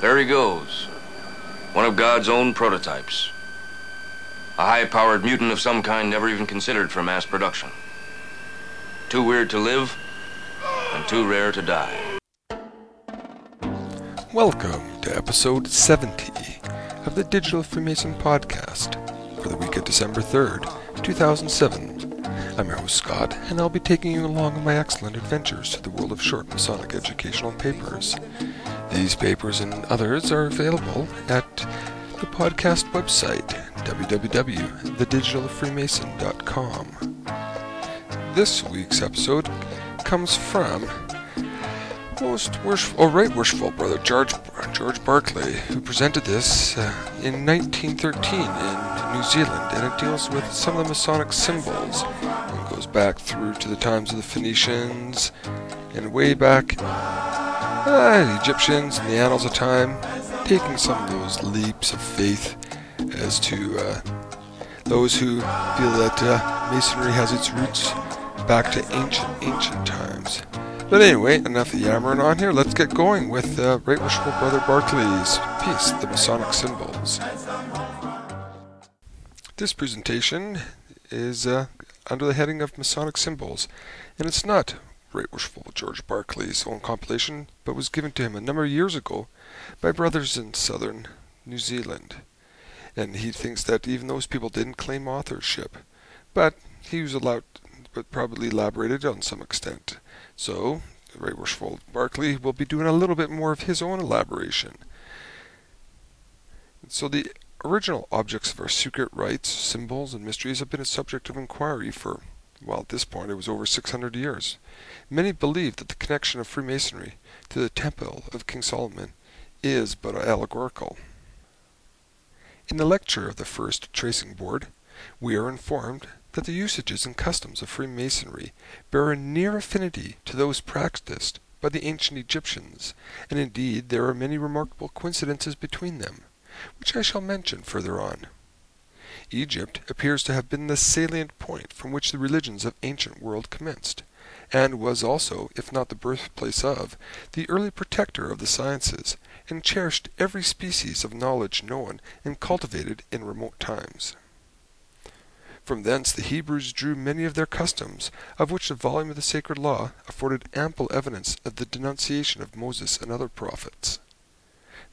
There he goes. One of God's own prototypes. A high powered mutant of some kind never even considered for mass production. Too weird to live, and too rare to die. Welcome to episode 70 of the Digital Freemason Podcast for the week of December 3rd, 2007. I'm your host Scott, and I'll be taking you along on my excellent adventures to the world of short Masonic educational papers. These papers and others are available at the podcast website, www.thedigitalfreemason.com. This week's episode comes from most worshipful, oh, right worshipful brother George George Barclay, who presented this uh, in 1913 in New Zealand, and it deals with some of the Masonic symbols. and goes back through to the times of the Phoenicians, and way back uh, Egyptians and the annals of time, taking some of those leaps of faith as to uh, those who feel that uh, Masonry has its roots back to ancient, ancient times. But anyway, enough yammering on here. Let's get going with uh, Right Worshipful Brother Barclay's piece, The Masonic Symbols. This presentation is uh, under the heading of Masonic Symbols, and it's not Right Worshipful George Barclay's own compilation, but was given to him a number of years ago by brothers in southern New Zealand. And he thinks that even those people didn't claim authorship, but he was allowed, but probably elaborated on some extent. So, Right Worshipful Barclay will be doing a little bit more of his own elaboration. So the original objects of our secret rites, symbols, and mysteries have been a subject of inquiry for, well, at this point it was over 600 years. Many believe that the connection of Freemasonry to the Temple of King Solomon is but allegorical. In the lecture of the first tracing board, we are informed that the usages and customs of Freemasonry bear a near affinity to those practiced by the ancient Egyptians, and indeed there are many remarkable coincidences between them, which I shall mention further on. Egypt appears to have been the salient point from which the religions of ancient world commenced, and was also, if not the birthplace of, the early protector of the sciences, and cherished every species of knowledge known and cultivated in remote times. From thence the Hebrews drew many of their customs, of which the volume of the sacred law afforded ample evidence of the denunciation of Moses and other prophets.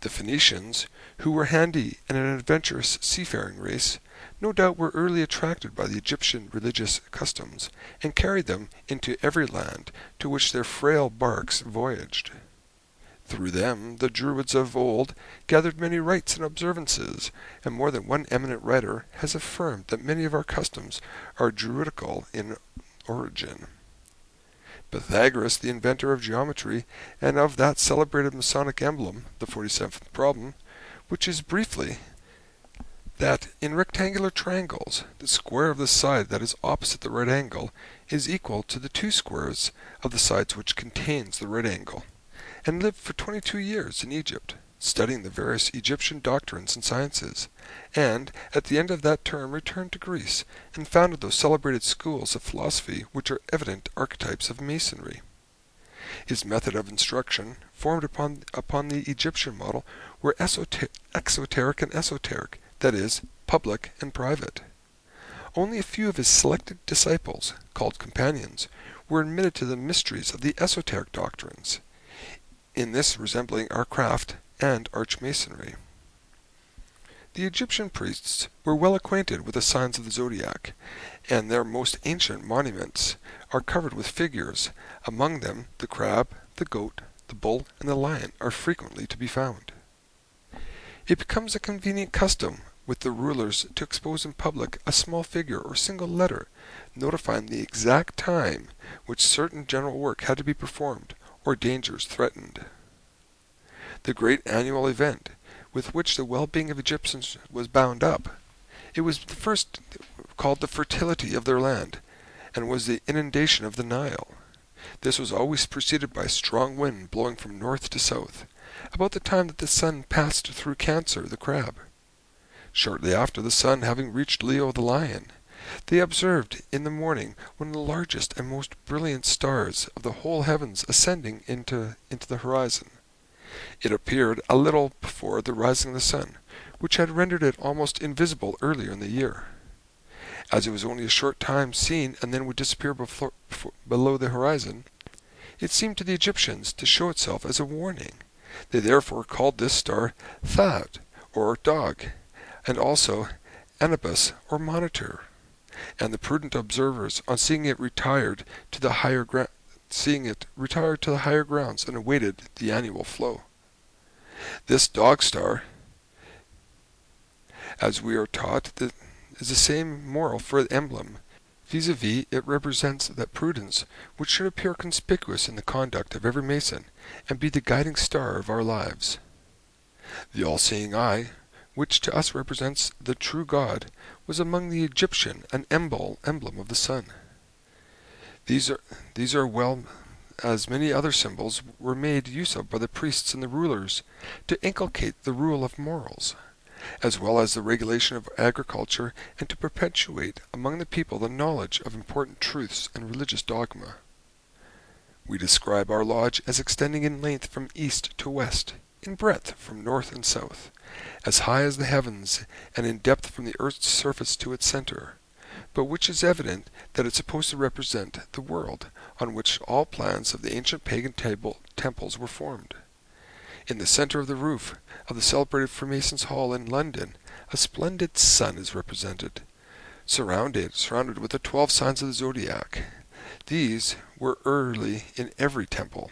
The Phoenicians, who were handy and an adventurous seafaring race, no doubt were early attracted by the Egyptian religious customs, and carried them into every land to which their frail barks voyaged. Through them the Druids of old gathered many rites and observances, and more than one eminent writer has affirmed that many of our customs are Druidical in origin. Pythagoras, the inventor of geometry and of that celebrated Masonic emblem, the forty seventh problem, which is briefly that in rectangular triangles the square of the side that is opposite the right angle is equal to the two squares of the sides which contains the right angle and lived for twenty two years in Egypt, studying the various Egyptian doctrines and sciences, and at the end of that term returned to Greece and founded those celebrated schools of philosophy which are evident archetypes of Masonry. His method of instruction, formed upon, the Egyptian model, were exoteric and esoteric, that is, public and private. Only a few of his selected disciples, called companions, were admitted to the mysteries of the esoteric doctrines in this resembling our craft and archmasonry. The Egyptian priests were well acquainted with the signs of the zodiac, and their most ancient monuments are covered with figures. Among them the crab, the goat, the bull, and the lion are frequently to be found. It becomes a convenient custom with the rulers to expose in public a small figure or single letter notifying the exact time which certain general work had to be performed or dangers threatened. The great annual event with which the well-being of Egyptians was bound up. It was first called the fertility of their land, and was the inundation of the Nile. This was always preceded by a strong wind blowing from north to south, about the time that the sun passed through Cancer the crab. Shortly after the sun having reached Leo the lion, they observed in the morning one of the largest and most brilliant stars of the whole heavens ascending into, into the horizon. It appeared a little before the rising of the sun, which had rendered it almost invisible earlier in the year. As it was only a short time seen and then would disappear below the horizon, it seemed to the Egyptians to show itself as a warning. They therefore called this star Thad, or dog, and also Anubis, or monitor. And the prudent observers, on seeing it retired to the higher ground, seeing it retired to the higher grounds and awaited the annual flow. This dog star, as we are taught, is the same moral for the emblem. Vis-a-vis, it represents that prudence which should appear conspicuous in the conduct of every Mason, and be the guiding star of our lives. The all-seeing eye, which to us represents the true God, was among the Egyptian an emblem of the sun. These are, these are well as many other symbols were made use of by the priests and the rulers to inculcate the rule of morals, as well as the regulation of agriculture and to perpetuate among the people the knowledge of important truths and religious dogma. We describe our lodge as extending in length from east to west, in breadth from north and south, as high as the heavens, and in depth from the earth's surface to its center, but which is evident that it is supposed to represent the world on which all plans of the ancient pagan temples were formed. In the center of the roof of the celebrated Freemasons' Hall in London, a splendid sun is represented, surrounded, surrounded with the twelve signs of the zodiac. These were early in every temple.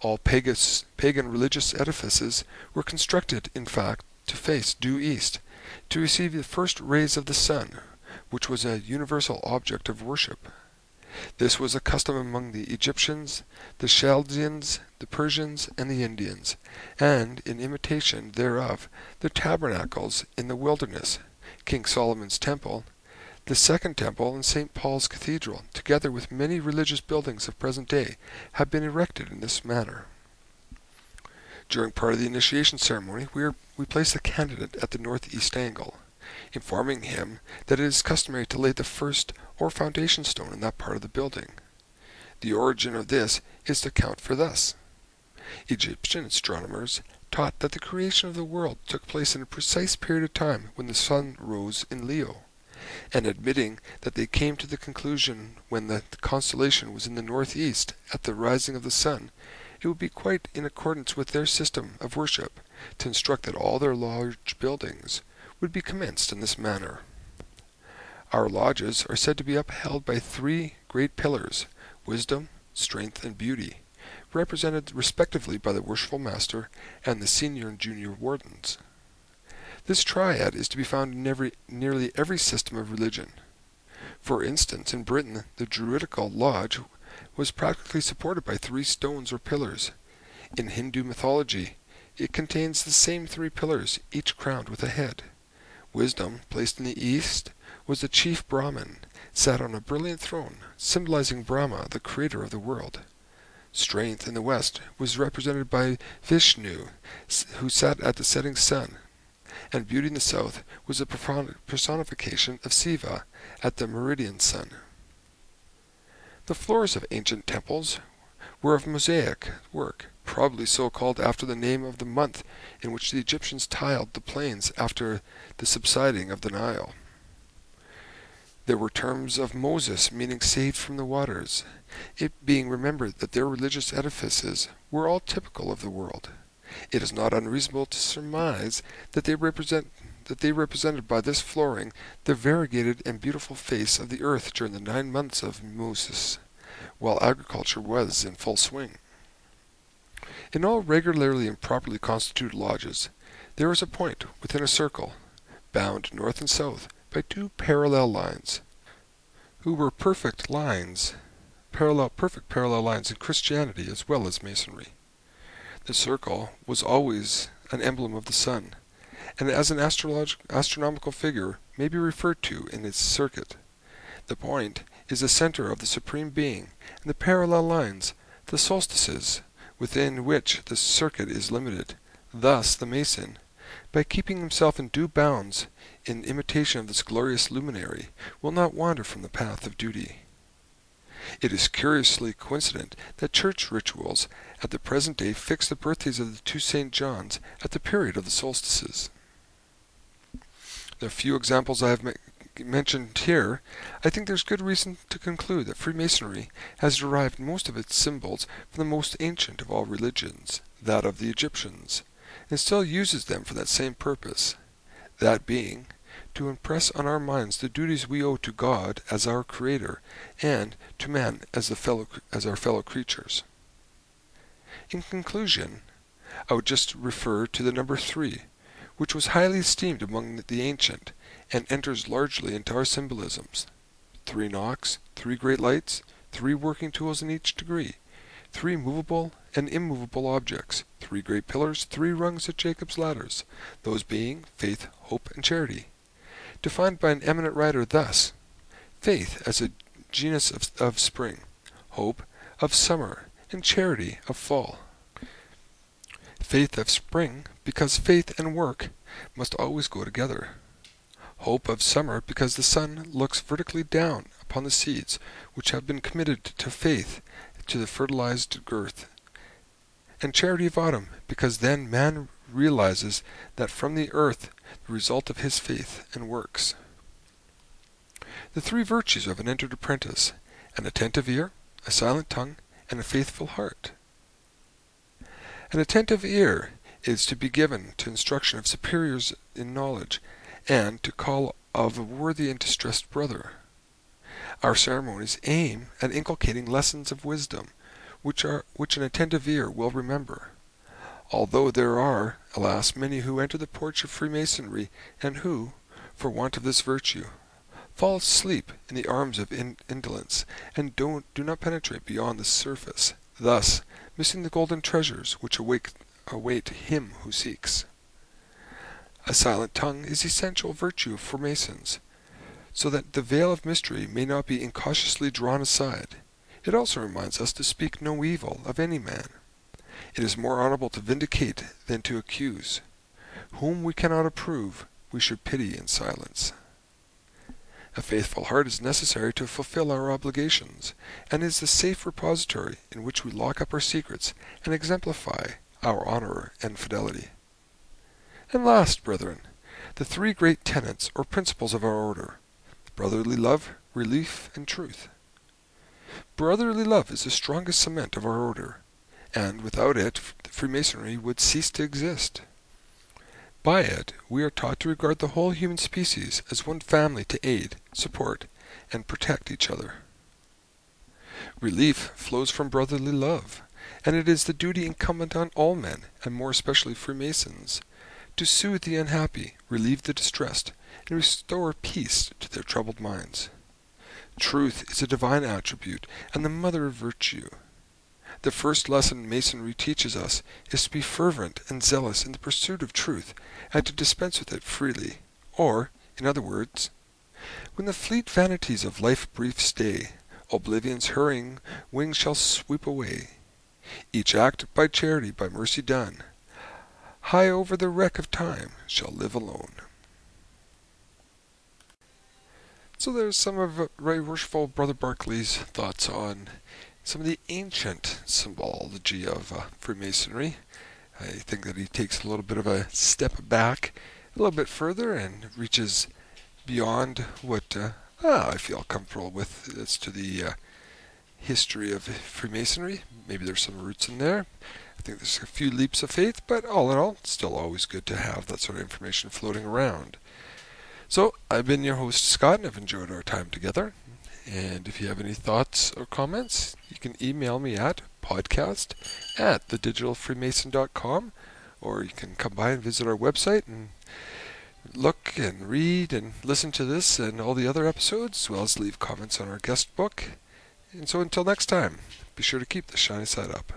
All pagan religious edifices were constructed, in fact, to face due east, to receive the first rays of the sun, which was a universal object of worship. This was a custom among the Egyptians, the Chaldeans, the Persians, and the Indians, and, in imitation thereof, the tabernacles in the wilderness, King Solomon's temple, the second temple and St. Paul's Cathedral, together with many religious buildings of present day, have been erected in this manner. During part of the initiation ceremony, we, are, we place the candidate at the northeast angle informing him that it is customary to lay the first or foundation stone in that part of the building. The origin of this is to account for thus. Egyptian astronomers taught that the creation of the world took place in a precise period of time when the sun rose in Leo, and admitting that they came to the conclusion when the constellation was in the northeast at the rising of the sun, it would be quite in accordance with their system of worship to instruct that all their large buildings would be commenced in this manner. Our lodges are said to be upheld by three great pillars, wisdom, strength, and beauty, represented respectively by the worshipful master and the senior and junior wardens. This triad is to be found in every, nearly every system of religion. For instance, in Britain, the Druidical Lodge was practically supported by three stones or pillars. In Hindu mythology, it contains the same three pillars, each crowned with a head. Wisdom, placed in the east, was the chief Brahman, sat on a brilliant throne, symbolizing Brahma, the creator of the world. Strength in the west was represented by Vishnu, who sat at the setting sun, and beauty in the south was a personification of Siva at the meridian sun. The floors of ancient temples were of mosaic work, probably so called after the name of the month in which the Egyptians tiled the plains after the subsiding of the Nile. There were terms of Moses meaning saved from the waters, it being remembered that their religious edifices were all typical of the world. It is not unreasonable to surmise that they represent that they represented by this flooring the variegated and beautiful face of the earth during the nine months of Moses, while agriculture was in full swing. In all regularly and properly constituted lodges, there is a point within a circle, bound north and south by two parallel lines, who were perfect lines, parallel, perfect parallel lines in Christianity as well as Masonry. The circle was always an emblem of the sun, and as an astronomical figure may be referred to in its circuit. The point is the center of the Supreme Being, and the parallel lines, the solstices, within which the circuit is limited. Thus the Mason, by keeping himself in due bounds in imitation of this glorious luminary, will not wander from the path of duty. It is curiously coincident that church rituals at the present day fix the birthdays of the two St. Johns at the period of the solstices. The few examples I have mentioned here, I think there's good reason to conclude that Freemasonry has derived most of its symbols from the most ancient of all religions, that of the Egyptians, and still uses them for that same purpose, that being, to impress on our minds the duties we owe to God as our Creator and to man as, the fellow, as our fellow creatures. In conclusion, I would just refer to the number three, which was highly esteemed among the ancient and enters largely into our symbolisms. Three knocks, three great lights, three working tools in each degree, three movable and immovable objects, three great pillars, three rungs of Jacob's ladders, those being faith, hope, and charity. Defined by an eminent writer thus faith as a genus of, of spring, hope of summer, and charity of fall. Faith of spring, because faith and work must always go together hope of summer because the sun looks vertically down upon the seeds which have been committed to faith to the fertilized earth, and charity of autumn because then man realizes that from the earth the result of his faith and works. The three virtues of an entered apprentice an attentive ear, a silent tongue, and a faithful heart. An attentive ear is to be given to instruction of superiors in knowledge and to call of a worthy and distressed brother. Our ceremonies aim at inculcating lessons of wisdom, which are which an attentive ear will remember. Although there are, alas, many who enter the porch of Freemasonry, and who, for want of this virtue, fall asleep in the arms of in indolence, and do not penetrate beyond the surface, thus missing the golden treasures which await him who seeks. A silent tongue is essential virtue for Masons, so that the veil of mystery may not be incautiously drawn aside. It also reminds us to speak no evil of any man. It is more honorable to vindicate than to accuse. Whom we cannot approve, we should pity in silence. A faithful heart is necessary to fulfill our obligations, and is the safe repository in which we lock up our secrets and exemplify our honor and fidelity. And last, brethren, the three great tenets or principles of our order brotherly love, relief, and truth. Brotherly love is the strongest cement of our order, and without it Freemasonry would cease to exist. By it we are taught to regard the whole human species as one family to aid, support, and protect each other. Relief flows from brotherly love, and it is the duty incumbent on all men, and more especially Freemasons, to soothe the unhappy, relieve the distressed, and restore peace to their troubled minds. Truth is a divine attribute and the mother of virtue. The first lesson Masonry teaches us is to be fervent and zealous in the pursuit of truth and to dispense with it freely. Or, in other words, when the fleet vanities of life brief stay, oblivion's hurrying wings shall sweep away. Each act by charity, by mercy done, high over the wreck of time, shall live alone. So there's some of Right Worshipful Brother Barclay's thoughts on some of the ancient symbology of uh, Freemasonry. I think that he takes a little bit of a step back, a little bit further, and reaches beyond what uh, ah, I feel comfortable with as to the uh, history of Freemasonry. Maybe there's some roots in there. I think there's a few leaps of faith, but all in all, still always good to have that sort of information floating around. So, I've been your host, Scott, and I've enjoyed our time together. And if you have any thoughts or comments, you can email me at podcast at thedigitalfreemason.com, or you can come by and visit our website and look and read and listen to this and all the other episodes, as well as leave comments on our guest book. And so until next time, be sure to keep the shiny side up.